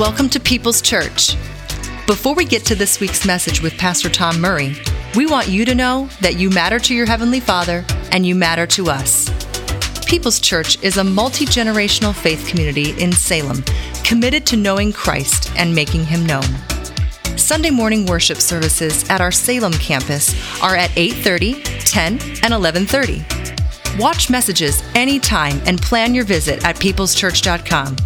Welcome to People's Church. Before we get to this week's message with Pastor Tom Murray, we want you to know that you matter to your Heavenly Father and you matter to us. People's Church is a multi generational faith community in Salem committed to knowing Christ and making Him known. Sunday morning worship services at our Salem campus are at 8:30, 10, and 11:30. Watch messages anytime and plan your visit at peopleschurch.com.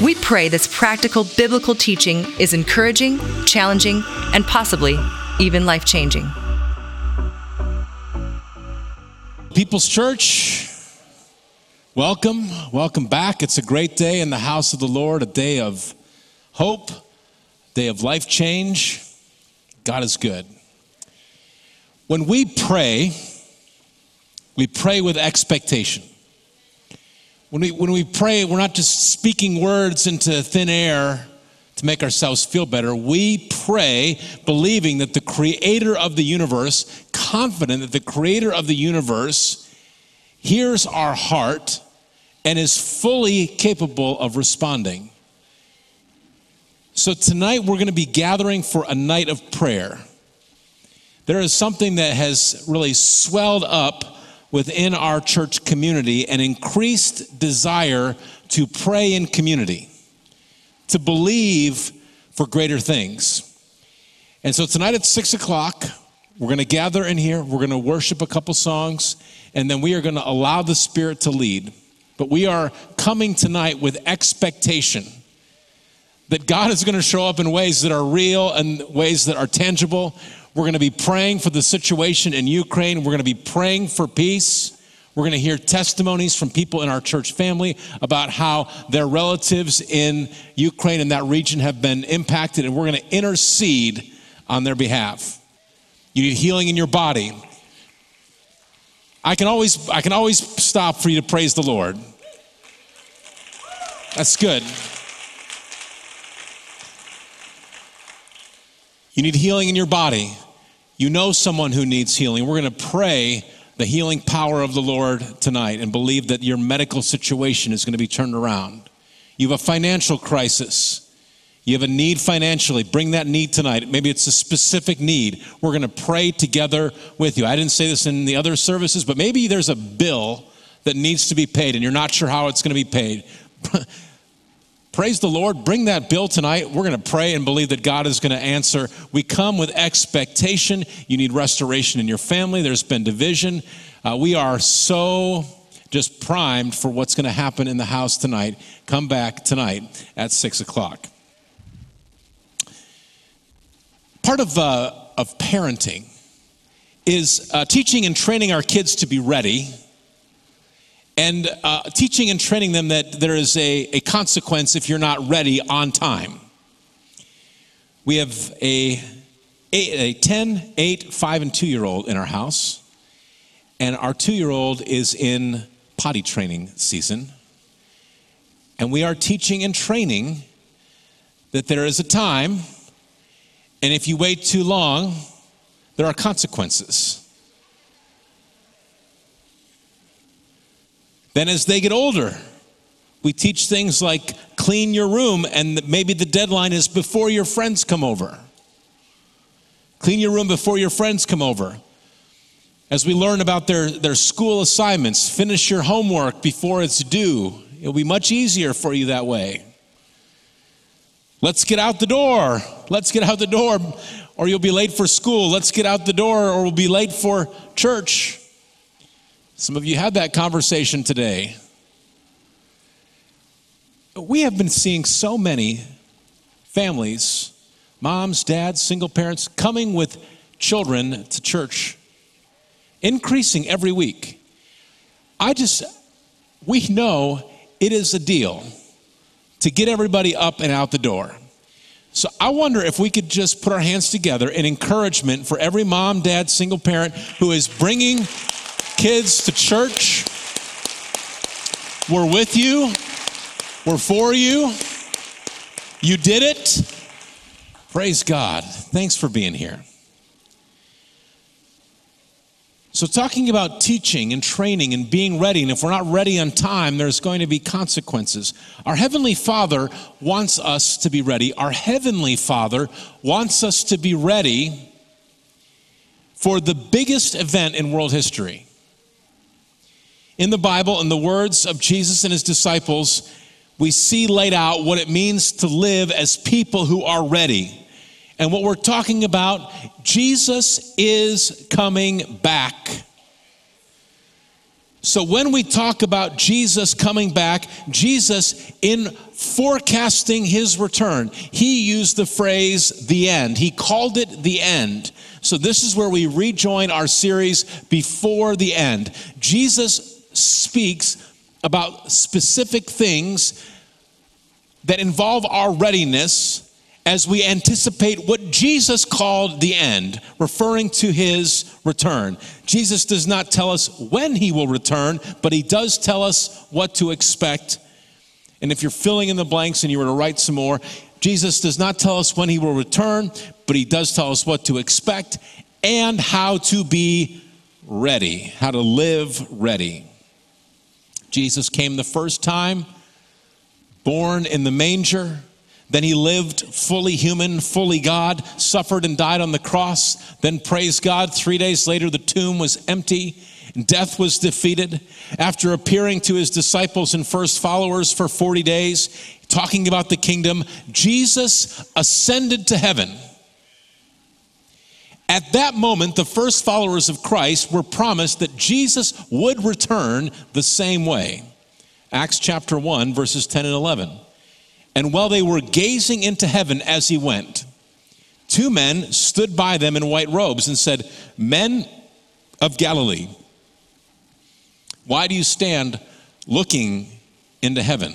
We pray this practical biblical teaching is encouraging, challenging, and possibly even life changing. People's Church, welcome. Welcome back. It's a great day in the house of the Lord, a day of hope, day of life change. God is good. When we pray, we pray with expectation. When we, when we pray, we're not just speaking words into thin air to make ourselves feel better. We pray believing that the creator of the universe, confident that the creator of the universe hears our heart and is fully capable of responding. So tonight we're going to be gathering for a night of prayer. There is something that has really swelled up within our church community an increased desire to pray in community, to believe for greater things. And so tonight at six o'clock, we're going to gather in here, we're going to worship a couple songs, and then we are going to allow the Spirit to lead. But we are coming tonight with expectation that God is going to show up in ways that are real and ways that are tangible. We're going to be praying for the situation in Ukraine. We're going to be praying for peace. We're going to hear testimonies from people in our church family about how their relatives in Ukraine and that region have been impacted, and we're going to intercede on their behalf. You need healing in your body. I can always, I can always stop for you to praise the Lord. That's good. You need healing in your body. You know someone who needs healing. We're going to pray the healing power of the Lord tonight and believe that your medical situation is going to be turned around. You have a financial crisis. You have a need financially. Bring that need tonight. Maybe it's a specific need. We're going to pray together with you. I didn't say this in the other services, but maybe there's a bill that needs to be paid and you're not sure how it's going to be paid. Praise the Lord. Bring that bill tonight. We're going to pray and believe that God is going to answer. We come with expectation. You need restoration in your family. There's been division. Uh, we are so just primed for what's going to happen in the house tonight. Come back tonight at 6 o'clock. Part of, uh, of parenting is uh, teaching and training our kids to be ready and uh, teaching and training them that there is a, a consequence if you're not ready on time. We have a, a 10, 8, 5, and 2 year old in our house, and our 2 year old is in potty training season. And we are teaching and training that there is a time, and if you wait too long, there are consequences. Then, as they get older, we teach things like clean your room, and maybe the deadline is before your friends come over. Clean your room before your friends come over. As we learn about their, their school assignments, finish your homework before it's due. It'll be much easier for you that way. Let's get out the door. Let's get out the door, or you'll be late for school. Let's get out the door, or we'll be late for church. Some of you had that conversation today. We have been seeing so many families, moms, dads, single parents, coming with children to church, increasing every week. I just, we know it is a deal to get everybody up and out the door. So I wonder if we could just put our hands together in encouragement for every mom, dad, single parent who is bringing kids to church. We're with you, we're for you. You did it. Praise God. Thanks for being here. So, talking about teaching and training and being ready, and if we're not ready on time, there's going to be consequences. Our Heavenly Father wants us to be ready. Our Heavenly Father wants us to be ready for the biggest event in world history. In the Bible, in the words of Jesus and his disciples, we see laid out what it means to live as people who are ready. And what we're talking about, Jesus is coming back. So when we talk about Jesus coming back, Jesus, in forecasting his return, he used the phrase the end. He called it the end. So this is where we rejoin our series before the end. Jesus speaks about specific things that involve our readiness as we anticipate what Jesus called the end, referring to his return. Jesus does not tell us when he will return, but he does tell us what to expect. And if you're filling in the blanks and you were to write some more, Jesus does not tell us when he will return, but he does tell us what to expect and how to be ready, how to live ready. Jesus came the first time, born in the manger then he lived fully human, fully God, suffered and died on the cross. Then, praise God, three days later, the tomb was empty and death was defeated. After appearing to his disciples and first followers for 40 days, talking about the kingdom, Jesus ascended to heaven. At that moment, the first followers of Christ were promised that Jesus would return the same way. Acts chapter 1, verses 10 and 11. And while they were gazing into heaven as he went, two men stood by them in white robes and said, Men of Galilee, why do you stand looking into heaven?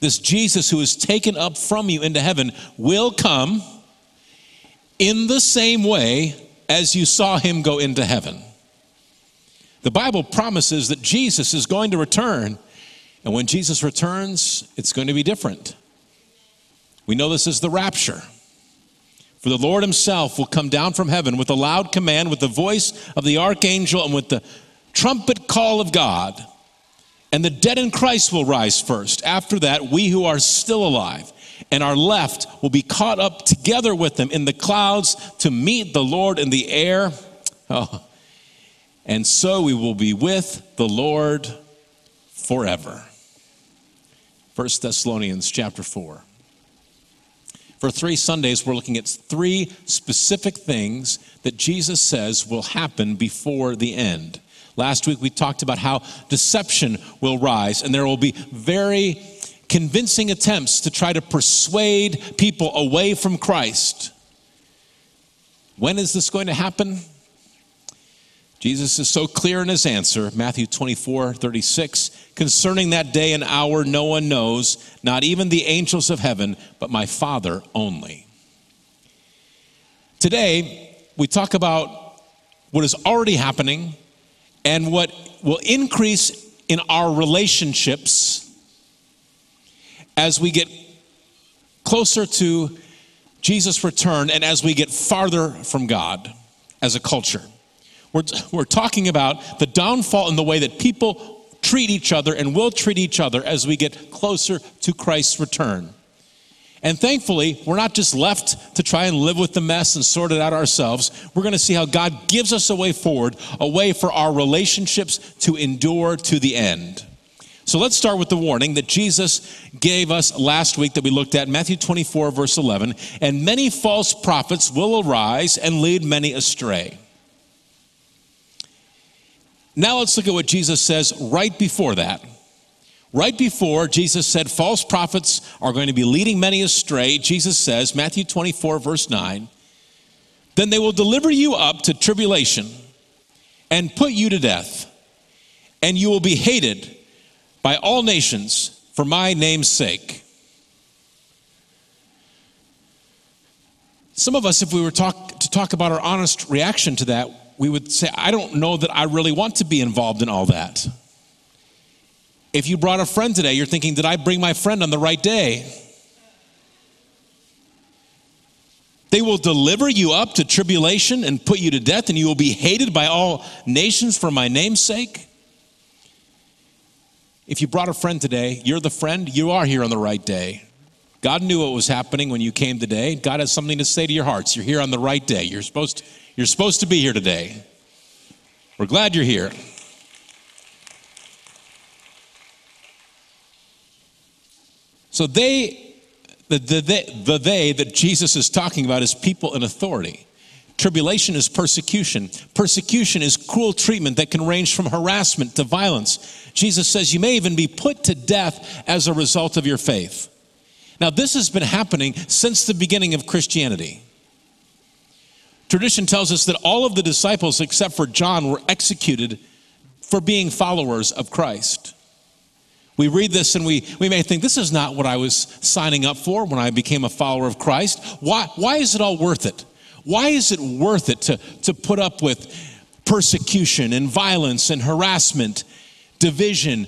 This Jesus who is taken up from you into heaven will come in the same way as you saw him go into heaven. The Bible promises that Jesus is going to return, and when Jesus returns, it's going to be different. We know this is the rapture. For the Lord himself will come down from heaven with a loud command, with the voice of the archangel, and with the trumpet call of God. And the dead in Christ will rise first. After that, we who are still alive and our left will be caught up together with them in the clouds to meet the Lord in the air. Oh. And so we will be with the Lord forever. 1 Thessalonians chapter 4. For three Sundays, we're looking at three specific things that Jesus says will happen before the end. Last week, we talked about how deception will rise, and there will be very convincing attempts to try to persuade people away from Christ. When is this going to happen? Jesus is so clear in his answer, Matthew 24, 36, concerning that day and hour no one knows, not even the angels of heaven, but my Father only. Today, we talk about what is already happening and what will increase in our relationships as we get closer to Jesus' return and as we get farther from God as a culture. We're, we're talking about the downfall in the way that people treat each other and will treat each other as we get closer to Christ's return. And thankfully, we're not just left to try and live with the mess and sort it out ourselves. We're going to see how God gives us a way forward, a way for our relationships to endure to the end. So let's start with the warning that Jesus gave us last week that we looked at, Matthew 24, verse 11. And many false prophets will arise and lead many astray. Now let's look at what Jesus says right before that. Right before Jesus said false prophets are going to be leading many astray, Jesus says, Matthew 24, verse 9, then they will deliver you up to tribulation and put you to death, and you will be hated by all nations for my name's sake. Some of us, if we were talk, to talk about our honest reaction to that, we would say, I don't know that I really want to be involved in all that. If you brought a friend today, you're thinking, Did I bring my friend on the right day? They will deliver you up to tribulation and put you to death, and you will be hated by all nations for my name's sake. If you brought a friend today, you're the friend, you are here on the right day. God knew what was happening when you came today. God has something to say to your hearts. You're here on the right day. You're supposed to, you're supposed to be here today. We're glad you're here. So they, the, the, the, the they that Jesus is talking about is people in authority. Tribulation is persecution. Persecution is cruel treatment that can range from harassment to violence. Jesus says you may even be put to death as a result of your faith. Now, this has been happening since the beginning of Christianity. Tradition tells us that all of the disciples, except for John, were executed for being followers of Christ. We read this and we, we may think, this is not what I was signing up for when I became a follower of Christ. Why, why is it all worth it? Why is it worth it to, to put up with persecution and violence and harassment, division,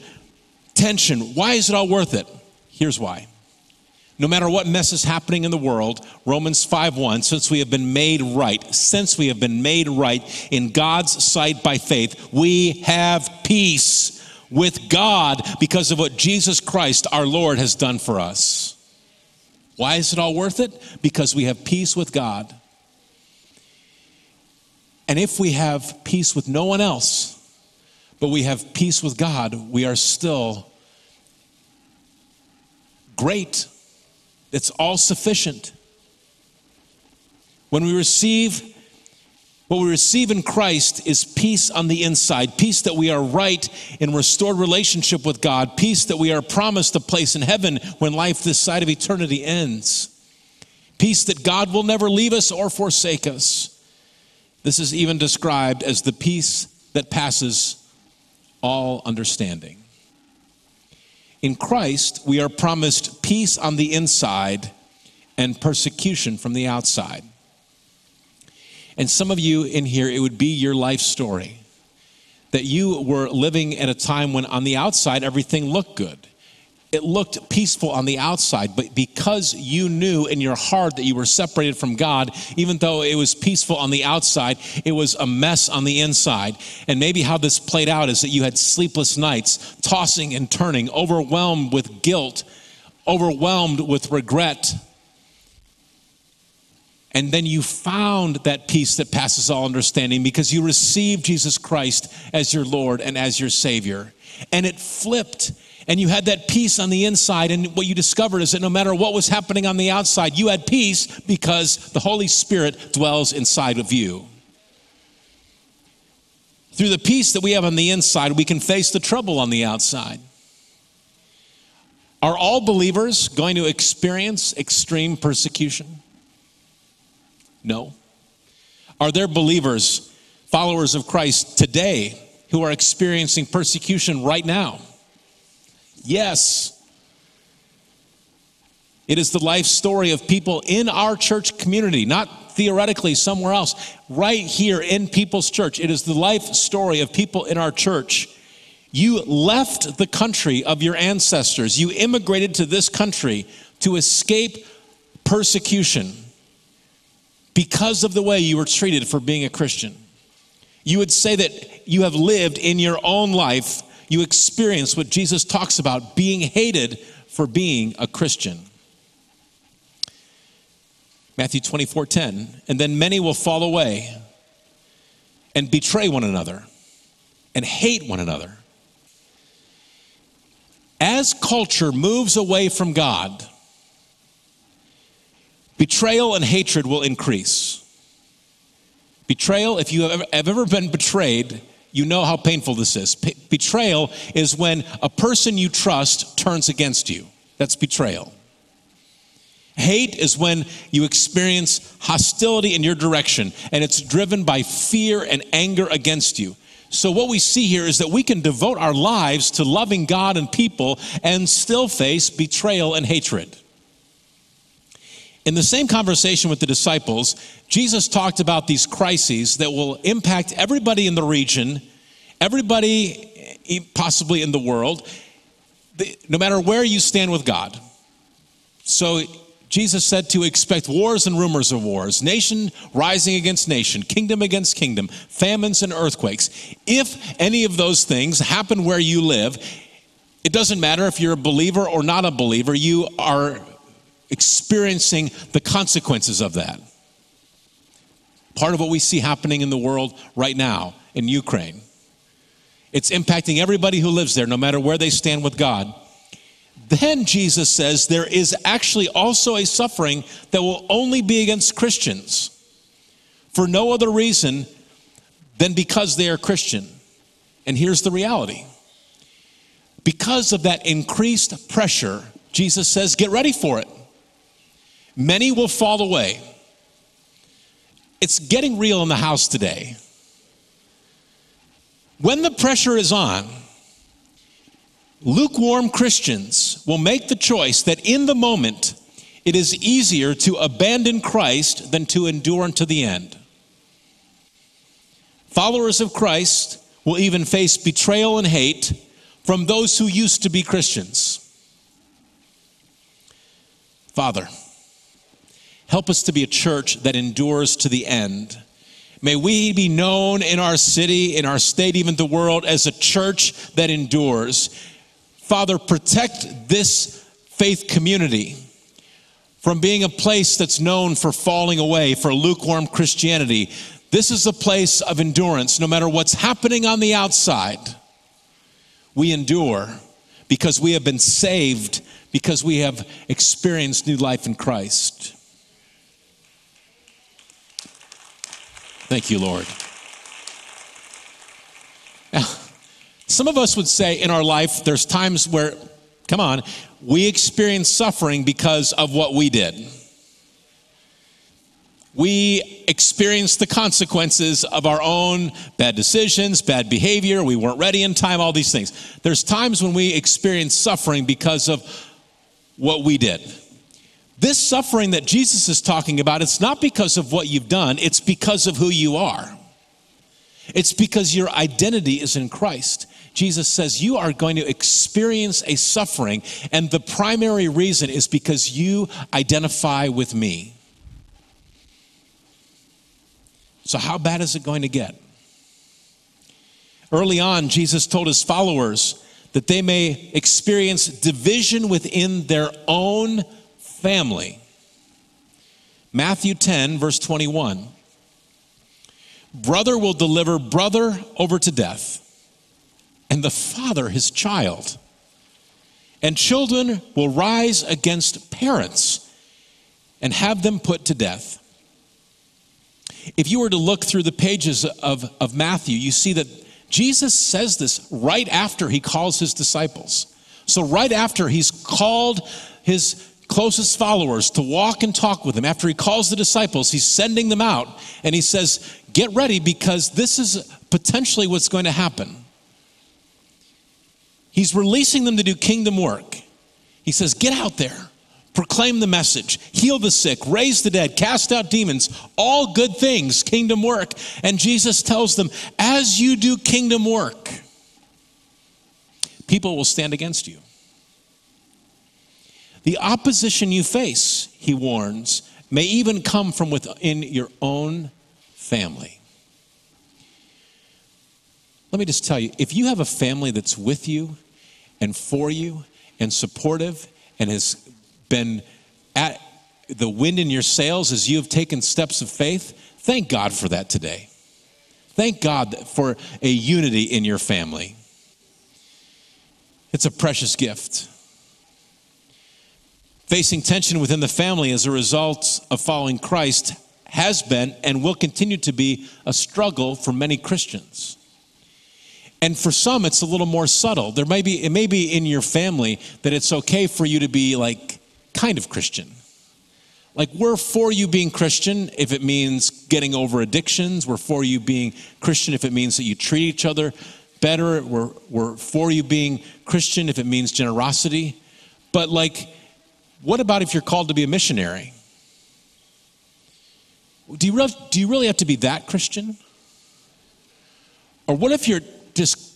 tension? Why is it all worth it? Here's why. No matter what mess is happening in the world, Romans 5:1, since we have been made right, since we have been made right in God's sight by faith, we have peace with God because of what Jesus Christ, our Lord, has done for us. Why is it all worth it? Because we have peace with God. And if we have peace with no one else, but we have peace with God, we are still great. It's all sufficient. When we receive what we receive in Christ is peace on the inside, peace that we are right in restored relationship with God, peace that we are promised a place in heaven when life this side of eternity ends, peace that God will never leave us or forsake us. This is even described as the peace that passes all understanding. In Christ, we are promised peace on the inside and persecution from the outside. And some of you in here, it would be your life story that you were living at a time when on the outside everything looked good. It looked peaceful on the outside, but because you knew in your heart that you were separated from God, even though it was peaceful on the outside, it was a mess on the inside. And maybe how this played out is that you had sleepless nights, tossing and turning, overwhelmed with guilt, overwhelmed with regret and then you found that peace that passes all understanding because you received Jesus Christ as your Lord and as your Savior. And it flipped, and you had that peace on the inside. And what you discovered is that no matter what was happening on the outside, you had peace because the Holy Spirit dwells inside of you. Through the peace that we have on the inside, we can face the trouble on the outside. Are all believers going to experience extreme persecution? No. Are there believers, followers of Christ today who are experiencing persecution right now? Yes. It is the life story of people in our church community, not theoretically somewhere else, right here in People's Church. It is the life story of people in our church. You left the country of your ancestors, you immigrated to this country to escape persecution because of the way you were treated for being a Christian. You would say that you have lived in your own life, you experience what Jesus talks about being hated for being a Christian. Matthew 24 10. And then many will fall away and betray one another and hate one another. As culture moves away from God, Betrayal and hatred will increase. Betrayal, if you have ever, been betrayed, you know how painful this is. P- betrayal is when a person you trust turns against you. That's betrayal. Hate is when you experience hostility in your direction and it's driven by fear and anger against you. So, what we see here is that we can devote our lives to loving God and people and still face betrayal and hatred. In the same conversation with the disciples, Jesus talked about these crises that will impact everybody in the region, everybody possibly in the world, no matter where you stand with God. So Jesus said to expect wars and rumors of wars, nation rising against nation, kingdom against kingdom, famines and earthquakes. If any of those things happen where you live, it doesn't matter if you're a believer or not a believer, you are experiencing the consequences of that. Part of what we see happening in the world right now in Ukraine. It's impacting everybody who lives there, no matter where they stand with God. Then Jesus says there is actually also a suffering that will only be against Christians for no other reason than because they are Christian. And here's the reality because of that increased pressure, Jesus says, get ready for it. Many will fall away. It's getting real in the house today. When the pressure is on, Lukewarm Christians will make the choice that in the moment it is easier to abandon Christ than to endure unto the end. Followers of Christ will even face betrayal and hate from those who used to be Christians. Father, help us to be a church that endures to the end. May we be known in our city, in our state, even the world, as a church that endures. Father, protect this faith community from being a place that's known for falling away, for lukewarm Christianity. This is a place of endurance. No matter what's happening on the outside, we endure because we have been saved, because we have experienced new life in Christ. Thank you, Lord. Now, some of us would say in our life, there's times where, come on, we experience suffering because of what we did. We experience the consequences of our own bad decisions, bad behavior. We weren't ready in time, all these things. There's times when we experience suffering because of what we did. This suffering that Jesus is talking about, it's not because of what you've done, it's because of who you are. It's because your identity is in Christ. Jesus says you are going to experience a suffering, and the primary reason is because you identify with me. So, how bad is it going to get? Early on, Jesus told his followers that they may experience division within their own family. Matthew 10, verse 21. Brother will deliver brother over to death and the father his child. And children will rise against parents and have them put to death. If you were to look through the pages of, of Matthew, you see that Jesus says this right after he calls his disciples. So, right after he's called his closest followers to walk and talk with him, after he calls the disciples, he's sending them out and he says, Get ready because this is potentially what's going to happen. He's releasing them to do kingdom work. He says, Get out there, proclaim the message, heal the sick, raise the dead, cast out demons, all good things, kingdom work. And Jesus tells them, As you do kingdom work, people will stand against you. The opposition you face, he warns, may even come from within your own family. Let me just tell you if you have a family that's with you and for you and supportive and has been at the wind in your sails as you have taken steps of faith, thank God for that today. Thank God for a unity in your family. It's a precious gift. Facing tension within the family as a result of following Christ has been and will continue to be a struggle for many Christians. And for some, it's a little more subtle. There may be, it may be in your family that it's okay for you to be like kind of Christian. Like, we're for you being Christian if it means getting over addictions. We're for you being Christian if it means that you treat each other better. We're, we're for you being Christian if it means generosity. But, like, what about if you're called to be a missionary? Do you, really, do you really have to be that Christian? Or what if you're just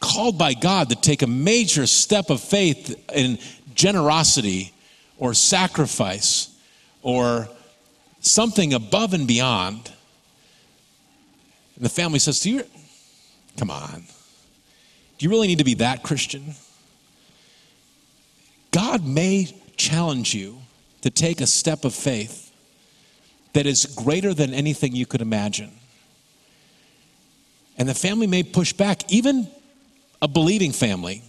called by God to take a major step of faith in generosity or sacrifice or something above and beyond. And the family says, Do you, come on, do you really need to be that Christian? God may challenge you to take a step of faith that is greater than anything you could imagine. And the family may push back, even a believing family.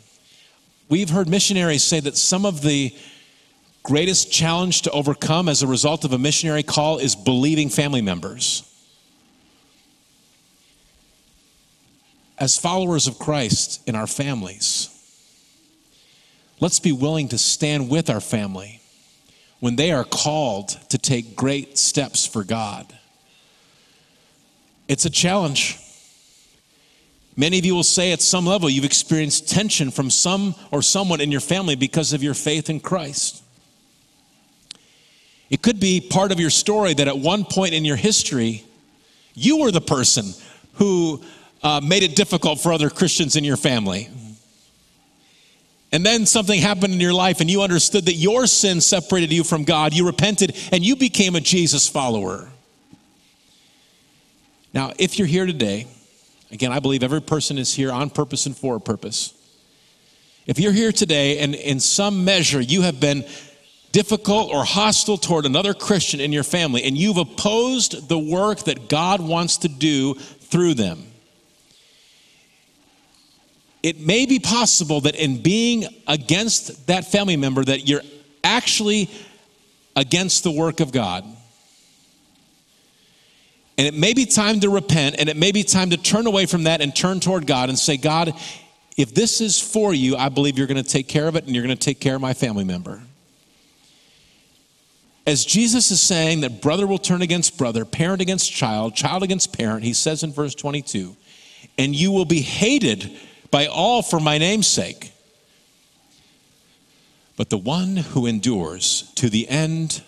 We've heard missionaries say that some of the greatest challenge to overcome as a result of a missionary call is believing family members. As followers of Christ in our families, let's be willing to stand with our family when they are called to take great steps for God. It's a challenge. Many of you will say at some level you've experienced tension from some or someone in your family because of your faith in Christ. It could be part of your story that at one point in your history, you were the person who uh, made it difficult for other Christians in your family. And then something happened in your life, and you understood that your sin separated you from God. You repented, and you became a Jesus follower. Now, if you're here today, again, I believe every person is here on purpose and for a purpose. If you're here today and in some measure you have been difficult or hostile toward another Christian in your family, and you've opposed the work that God wants to do through them, it may be possible that in being against that family member that you're actually against the work of God. And it may be time to repent and it may be time to turn away from that and turn toward God and say, God, if this is for you, I believe you're going to take care of it and you're going to take care of my family member as Jesus is saying that brother will turn against brother, parent against child, child against parent, he says in verse 22, and you will be hated by all for my name's sake. But the one who endures to the end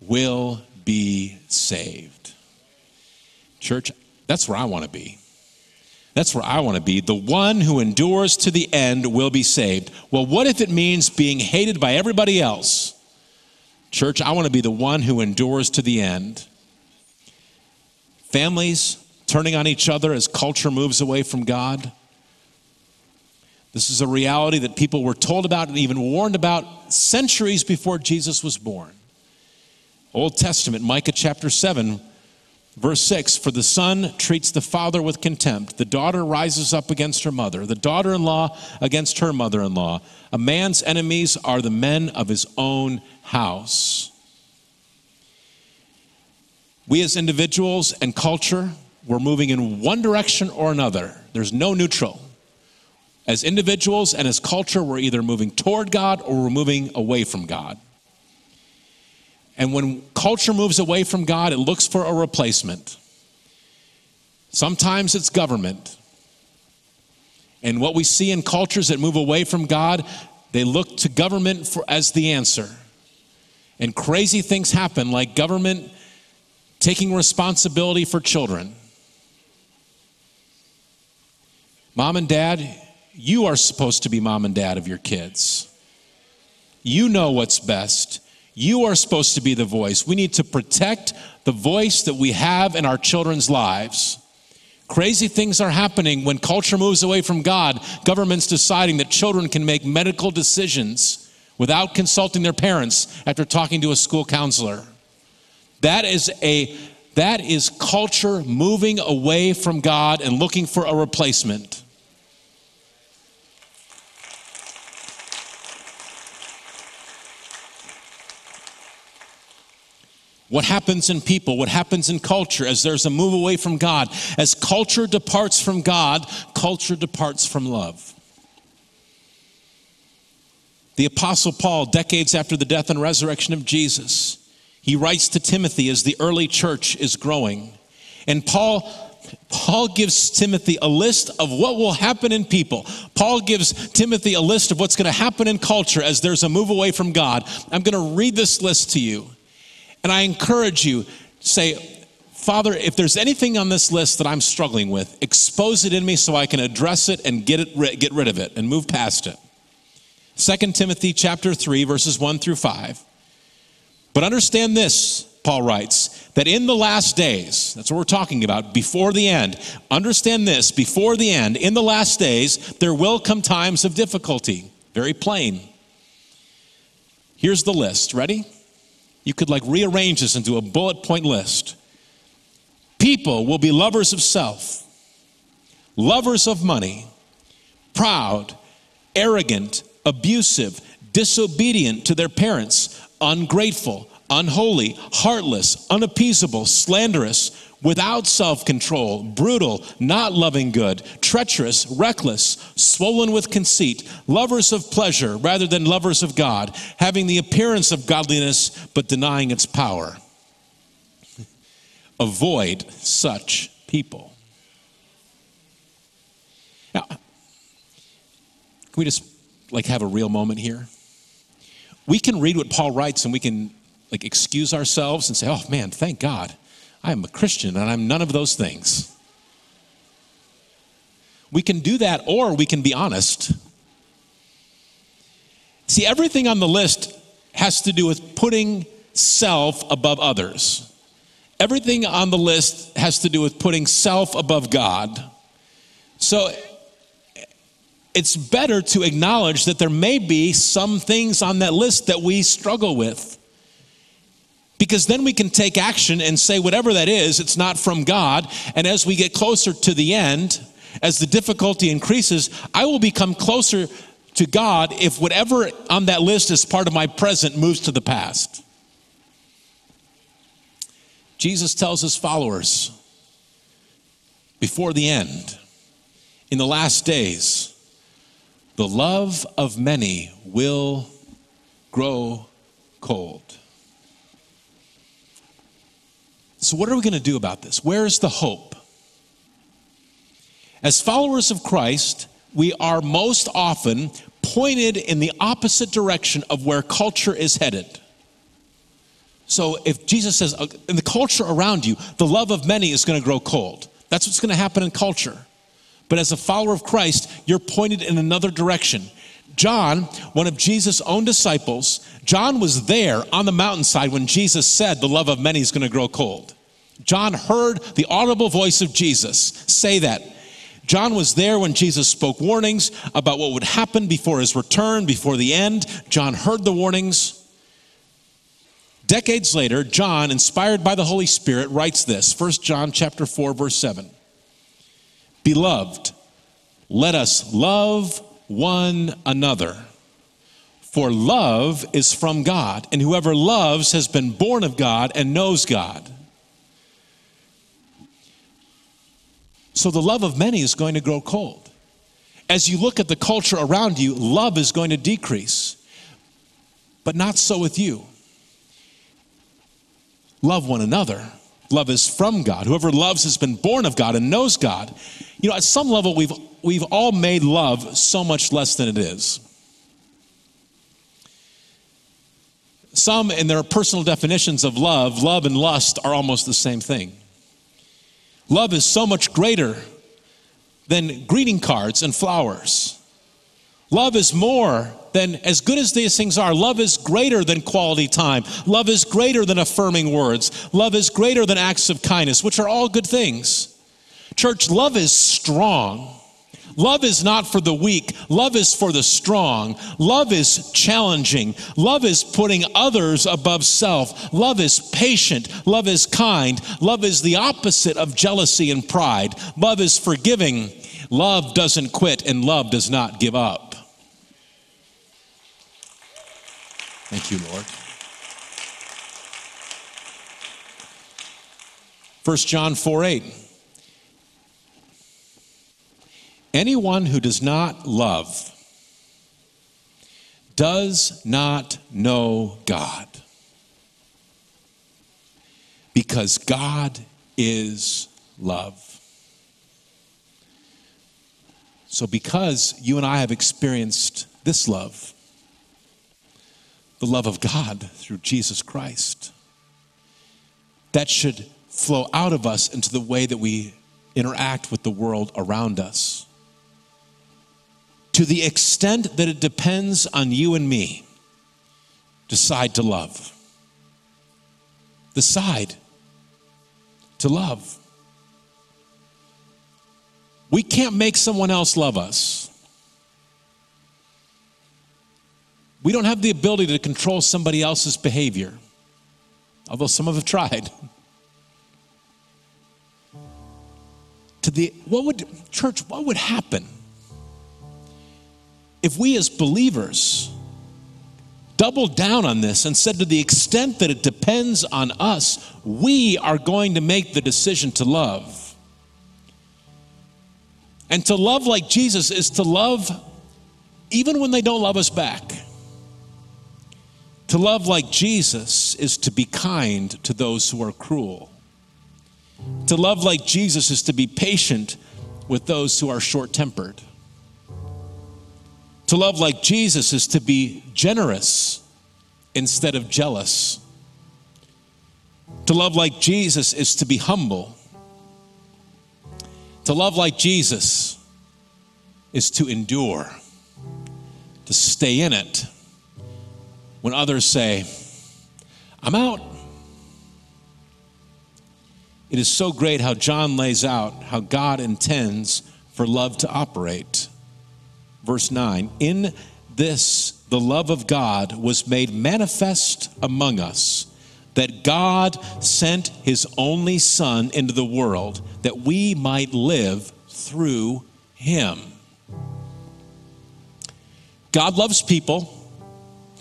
will be saved. Church, that's where I want to be. That's where I want to be. The one who endures to the end will be saved. Well, what if it means being hated by everybody else? Church, I want to be the one who endures to the end. Families turning on each other as culture moves away from God. This is a reality that people were told about and even warned about centuries before Jesus was born. Old Testament, Micah chapter 7, verse 6 For the son treats the father with contempt, the daughter rises up against her mother, the daughter in law against her mother in law. A man's enemies are the men of his own house. We as individuals and culture, we're moving in one direction or another. There's no neutral. As individuals and as culture, we're either moving toward God or we're moving away from God. And when culture moves away from God, it looks for a replacement. Sometimes it's government. And what we see in cultures that move away from God, they look to government for, as the answer. And crazy things happen, like government taking responsibility for children. Mom and dad, you are supposed to be mom and dad of your kids. You know what's best. You are supposed to be the voice. We need to protect the voice that we have in our children's lives. Crazy things are happening when culture moves away from God. Government's deciding that children can make medical decisions without consulting their parents after talking to a school counselor. That is a that is culture moving away from God and looking for a replacement. What happens in people, what happens in culture as there's a move away from God. As culture departs from God, culture departs from love. The Apostle Paul, decades after the death and resurrection of Jesus, he writes to Timothy as the early church is growing. And Paul, Paul gives Timothy a list of what will happen in people. Paul gives Timothy a list of what's going to happen in culture as there's a move away from God. I'm going to read this list to you. And I encourage you, say, Father, if there's anything on this list that I'm struggling with, expose it in me so I can address it and get, it, get rid of it and move past it. 2 Timothy chapter 3 verses 1 through 5. But understand this, Paul writes, that in the last days, that's what we're talking about, before the end, understand this, before the end, in the last days, there will come times of difficulty. Very plain. Here's the list. Ready? You could like rearrange this into a bullet point list. People will be lovers of self, lovers of money, proud, arrogant, abusive, disobedient to their parents, ungrateful, unholy, heartless, unappeasable, slanderous, without self control, brutal, not loving good, treacherous, reckless, swollen with conceit, lovers of pleasure rather than lovers of God, having the appearance of godliness but denying its power. Avoid such people. Now, can we just like have a real moment here? We can read what Paul writes and we can like excuse ourselves and say, "Oh man, thank God. I am a Christian and I'm none of those things." We can do that or we can be honest. See, everything on the list has to do with putting self above others. Everything on the list has to do with putting self above God. So it's better to acknowledge that there may be some things on that list that we struggle with. Because then we can take action and say, whatever that is, it's not from God. And as we get closer to the end, as the difficulty increases, I will become closer to God if whatever on that list is part of my present moves to the past. Jesus tells his followers before the end, in the last days, the love of many will grow cold. So, what are we going to do about this? Where is the hope? As followers of Christ, we are most often pointed in the opposite direction of where culture is headed. So, if Jesus says, uh, in the culture around you, the love of many is going to grow cold, that's what's going to happen in culture. But as a follower of Christ, you're pointed in another direction. John, one of Jesus' own disciples, John was there on the mountainside when Jesus said the love of many is going to grow cold. John heard the audible voice of Jesus say that. John was there when Jesus spoke warnings about what would happen before his return, before the end. John heard the warnings. Decades later, John, inspired by the Holy Spirit, writes this 1 John chapter 4, verse 7. Beloved, let us love one another. For love is from God, and whoever loves has been born of God and knows God. So the love of many is going to grow cold. As you look at the culture around you, love is going to decrease. But not so with you. Love one another. Love is from God. Whoever loves has been born of God and knows God. You know, at some level, we've, we've all made love so much less than it is. Some, in their personal definitions of love, love and lust are almost the same thing. Love is so much greater than greeting cards and flowers. Love is more than, as good as these things are, love is greater than quality time. Love is greater than affirming words. Love is greater than acts of kindness, which are all good things. Church, love is strong. Love is not for the weak. Love is for the strong. Love is challenging. Love is putting others above self. Love is patient. Love is kind. Love is the opposite of jealousy and pride. Love is forgiving. Love doesn't quit and love does not give up. Thank you, Lord. 1 John 4 8. Anyone who does not love does not know God because God is love. So, because you and I have experienced this love, the love of God through Jesus Christ, that should flow out of us into the way that we interact with the world around us to the extent that it depends on you and me, decide to love. decide to love. We can't make someone else love us. We don't have the ability to control somebody else's behavior, although some have tried. To the what would church, what would happen if we as believers doubled down on this and said to the extent that it depends on us, we are going to make the decision to love. And to love like Jesus is to love even when they don't love us back. To love like Jesus is to be kind to those who are cruel. To love like Jesus is to be patient with those who are short tempered. To love like Jesus is to be generous instead of jealous. To love like Jesus is to be humble. To love like Jesus is to endure, to stay in it when others say, I'm out. It is so great how John lays out how God intends for love to operate. Verse 9 In this, the love of God was made manifest among us, that God sent his only Son into the world that we might live through him. God loves people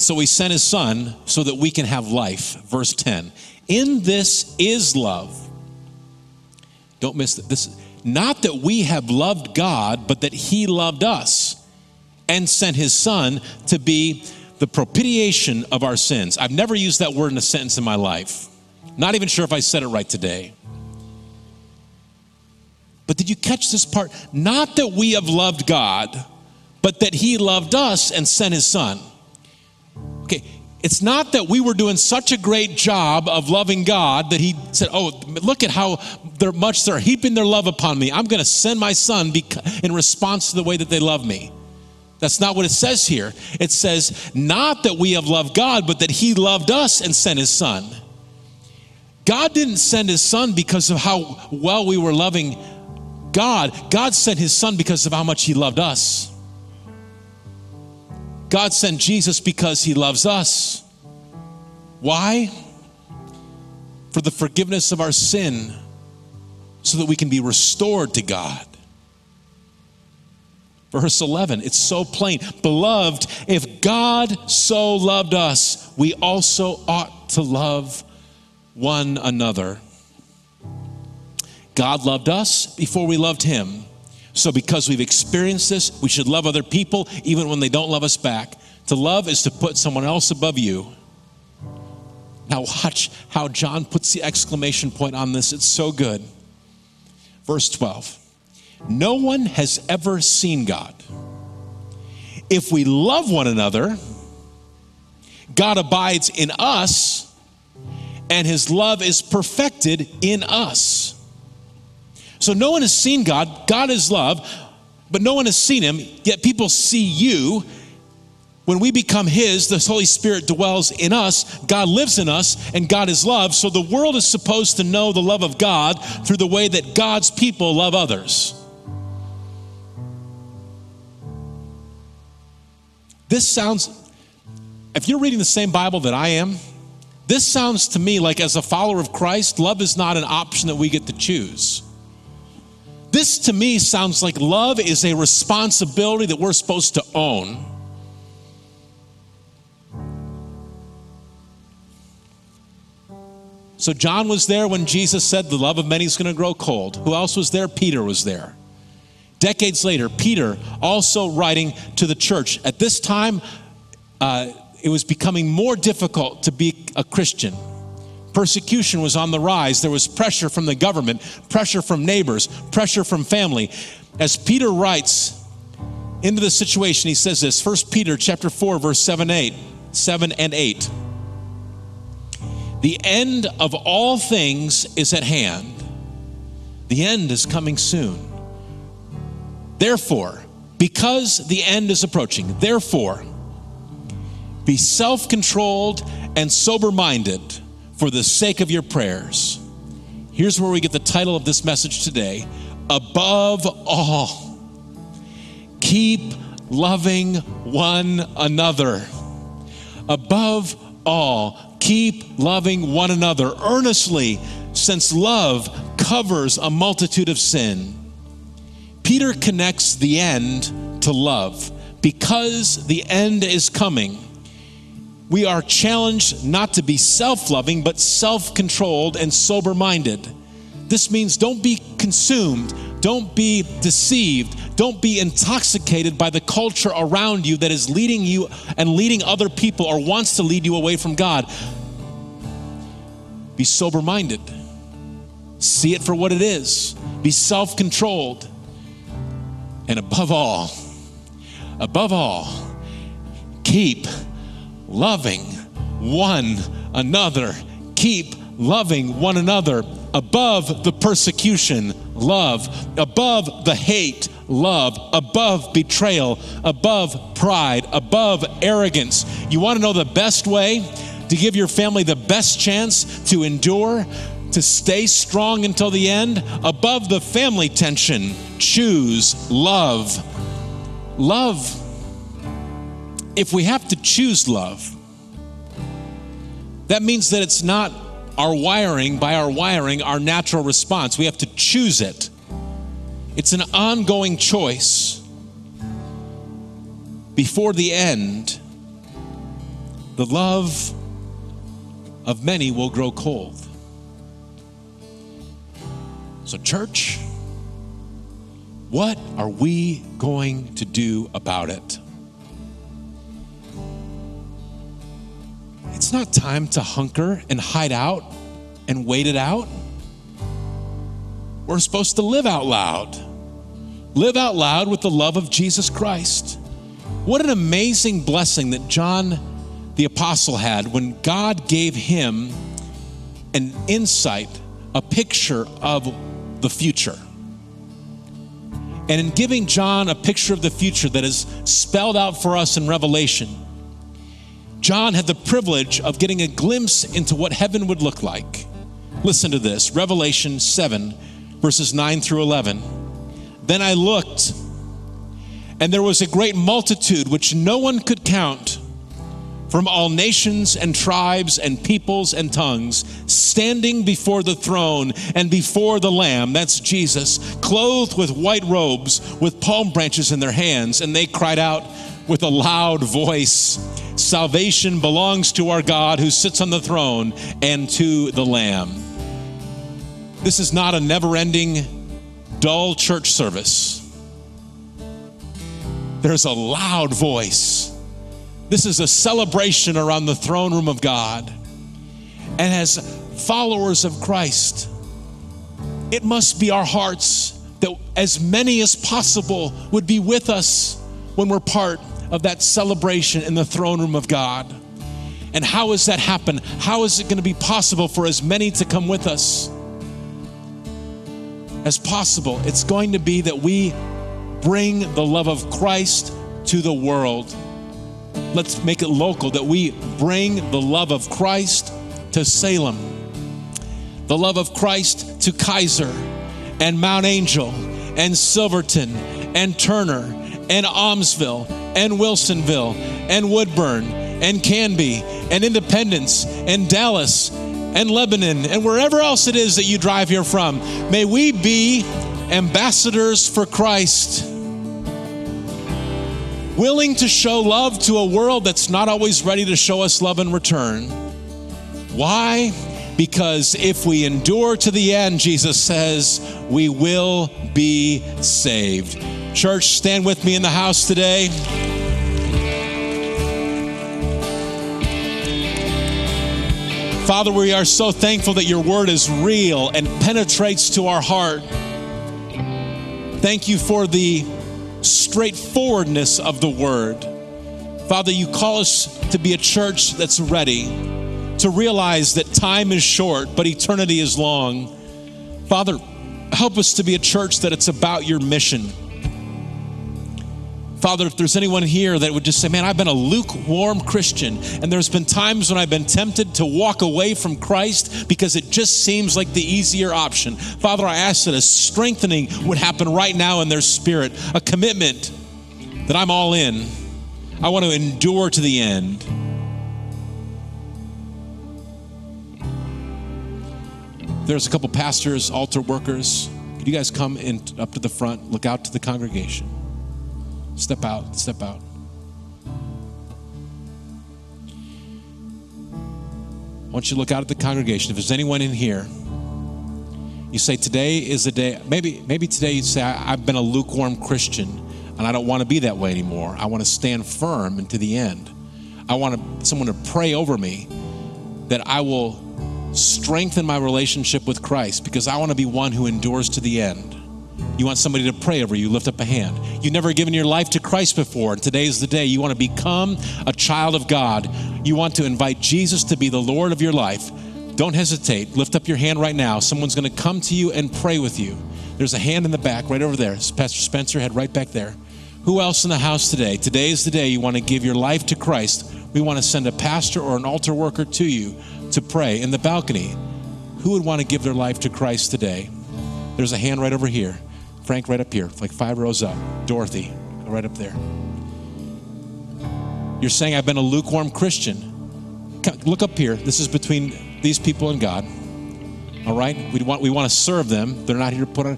so he sent his son so that we can have life. Verse 10. In this is love. Don't miss this. Not that we have loved God, but that he loved us and sent his son to be the propitiation of our sins. I've never used that word in a sentence in my life. Not even sure if I said it right today. But did you catch this part? Not that we have loved God, but that he loved us and sent his son. Okay, it's not that we were doing such a great job of loving God that He said, Oh, look at how they're much they're heaping their love upon me. I'm going to send my son in response to the way that they love me. That's not what it says here. It says, Not that we have loved God, but that He loved us and sent His Son. God didn't send His Son because of how well we were loving God. God sent His Son because of how much He loved us. God sent Jesus because he loves us. Why? For the forgiveness of our sin, so that we can be restored to God. Verse 11, it's so plain. Beloved, if God so loved us, we also ought to love one another. God loved us before we loved him. So, because we've experienced this, we should love other people even when they don't love us back. To love is to put someone else above you. Now, watch how John puts the exclamation point on this. It's so good. Verse 12 No one has ever seen God. If we love one another, God abides in us, and his love is perfected in us. So no one has seen God. God is love, but no one has seen him. Yet people see you. When we become His, the Holy Spirit dwells in us, God lives in us, and God is love. So the world is supposed to know the love of God through the way that God's people love others. This sounds, if you're reading the same Bible that I am, this sounds to me like as a follower of Christ, love is not an option that we get to choose. This to me sounds like love is a responsibility that we're supposed to own. So John was there when Jesus said the love of many is going to grow cold. Who else was there? Peter was there. Decades later, Peter also writing to the church. At this time, uh, it was becoming more difficult to be a Christian. Persecution was on the rise. There was pressure from the government, pressure from neighbors, pressure from family. As Peter writes into the situation, he says this 1 Peter chapter 4, verse 7, 8, 7 and 8. The end of all things is at hand. The end is coming soon. Therefore, because the end is approaching, therefore, be self controlled and sober minded for the sake of your prayers. Here's where we get the title of this message today Above all, keep loving one another. Above all, keep loving one another earnestly, since love covers a multitude of sin. Peter connects the end to love because the end is coming we are challenged not to be self loving, but self controlled and sober minded. This means don't be consumed, don't be deceived, don't be intoxicated by the culture around you that is leading you and leading other people or wants to lead you away from God. Be sober minded, see it for what it is, be self controlled, and above all, above all, keep loving one another. Keep loving one another above the persecution, love, above the hate, love, above betrayal, above pride, above arrogance. You want to know the best way to give your family the best chance to endure, to stay strong until the end? Above the family tension, choose love. Love if we have to choose love, that means that it's not our wiring, by our wiring, our natural response. We have to choose it. It's an ongoing choice. Before the end, the love of many will grow cold. So, church, what are we going to do about it? It's not time to hunker and hide out and wait it out. We're supposed to live out loud. Live out loud with the love of Jesus Christ. What an amazing blessing that John the Apostle had when God gave him an insight, a picture of the future. And in giving John a picture of the future that is spelled out for us in Revelation, John had the privilege of getting a glimpse into what heaven would look like. Listen to this Revelation 7, verses 9 through 11. Then I looked, and there was a great multitude which no one could count from all nations and tribes and peoples and tongues, standing before the throne and before the Lamb, that's Jesus, clothed with white robes, with palm branches in their hands, and they cried out with a loud voice Salvation belongs to our God who sits on the throne and to the Lamb. This is not a never ending, dull church service. There's a loud voice. This is a celebration around the throne room of God. And as followers of Christ, it must be our hearts that as many as possible would be with us when we're part of that celebration in the throne room of God. And how does that happen? How is it going to be possible for as many to come with us as possible? It's going to be that we bring the love of Christ to the world. Let's make it local, that we bring the love of Christ to Salem, the love of Christ to Keizer and Mount Angel and Silverton and Turner and Aumsville and Wilsonville and Woodburn and Canby and Independence and Dallas and Lebanon and wherever else it is that you drive here from. May we be ambassadors for Christ, willing to show love to a world that's not always ready to show us love in return. Why? Because if we endure to the end, Jesus says, we will be saved. Church, stand with me in the house today. Father, we are so thankful that your word is real and penetrates to our heart. Thank you for the straightforwardness of the word. Father, you call us to be a church that's ready, to realize that time is short, but eternity is long. Father, help us to be a church that it's about your mission Father, if there's anyone here that would just say, Man, I've been a lukewarm Christian, and there's been times when I've been tempted to walk away from Christ because it just seems like the easier option. Father, I ask that a strengthening would happen right now in their spirit, a commitment that I'm all in. I want to endure to the end. There's a couple pastors, altar workers. Could you guys come in up to the front, look out to the congregation? Step out, step out. I want you to look out at the congregation. If there's anyone in here, you say, Today is the day. Maybe, maybe today you say, I've been a lukewarm Christian and I don't want to be that way anymore. I want to stand firm into the end. I want someone to pray over me that I will strengthen my relationship with Christ because I want to be one who endures to the end. You want somebody to pray over you, lift up a hand. You've never given your life to Christ before, and today's the day. You want to become a child of God. You want to invite Jesus to be the Lord of your life. Don't hesitate. Lift up your hand right now. Someone's going to come to you and pray with you. There's a hand in the back right over there. Pastor Spencer head right back there. Who else in the house today? Today is the day you want to give your life to Christ. We want to send a pastor or an altar worker to you to pray in the balcony. Who would want to give their life to Christ today? There's a hand right over here. Frank, right up here, like five rows up. Dorothy, right up there. You're saying, I've been a lukewarm Christian. Look up here. This is between these people and God. All right? We want, we want to serve them. They're not here to put on.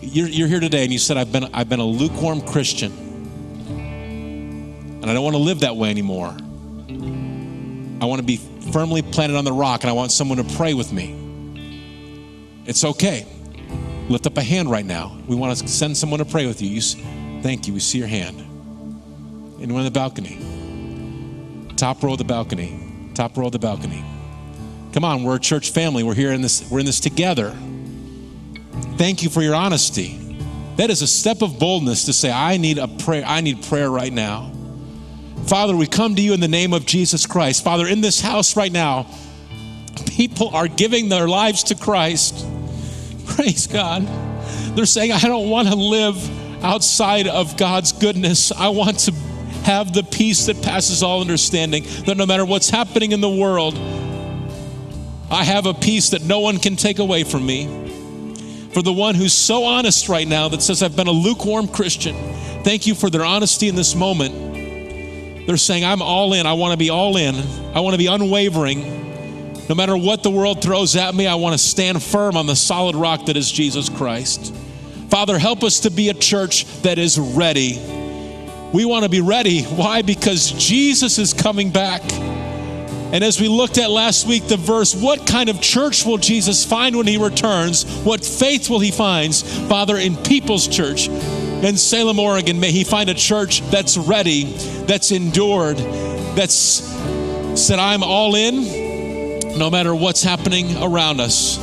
You're, you're here today and you said, I've been, I've been a lukewarm Christian. And I don't want to live that way anymore. I want to be firmly planted on the rock and I want someone to pray with me. It's okay. Lift up a hand right now. We want to send someone to pray with you. you thank you. We see your hand. Anyone in the balcony? Top row of the balcony. Top row of the balcony. Come on, we're a church family. We're here in this, we're in this together. Thank you for your honesty. That is a step of boldness to say, I need a prayer, I need prayer right now. Father, we come to you in the name of Jesus Christ. Father, in this house right now, people are giving their lives to Christ. Praise God. They're saying, I don't want to live outside of God's goodness. I want to have the peace that passes all understanding, that no matter what's happening in the world, I have a peace that no one can take away from me. For the one who's so honest right now that says, I've been a lukewarm Christian, thank you for their honesty in this moment. They're saying, I'm all in. I want to be all in. I want to be unwavering. No matter what the world throws at me, I want to stand firm on the solid rock that is Jesus Christ. Father, help us to be a church that is ready. We want to be ready. Why? Because Jesus is coming back. And as we looked at last week, the verse, what kind of church will Jesus find when he returns? What faith will he find? Father, in People's Church in Salem, Oregon, may he find a church that's ready, that's endured, that's said, I'm all in no matter what's happening around us.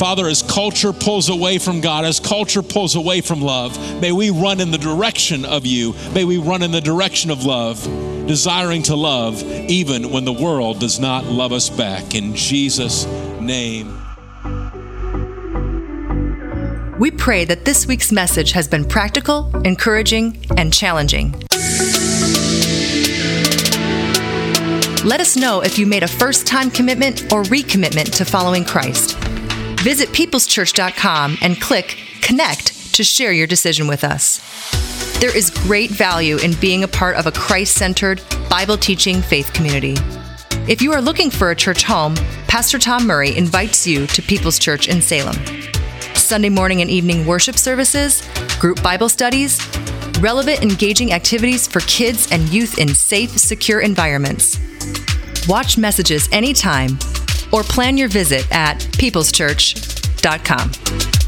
Father, as culture pulls away from God, as culture pulls away from love, may we run in the direction of you. May we run in the direction of love, desiring to love even when the world does not love us back. In Jesus' name. We pray that this week's message has been practical, encouraging, and challenging. Let us know if you made a first time commitment or recommitment to following Christ. Visit peopleschurch.com and click Connect to share your decision with us. There is great value in being a part of a Christ centered, Bible teaching faith community. If you are looking for a church home, Pastor Tom Murray invites you to People's Church in Salem. Sunday morning and evening worship services, group Bible studies, relevant, engaging activities for kids and youth in safe, secure environments. Watch messages anytime or plan your visit at peopleschurch.com.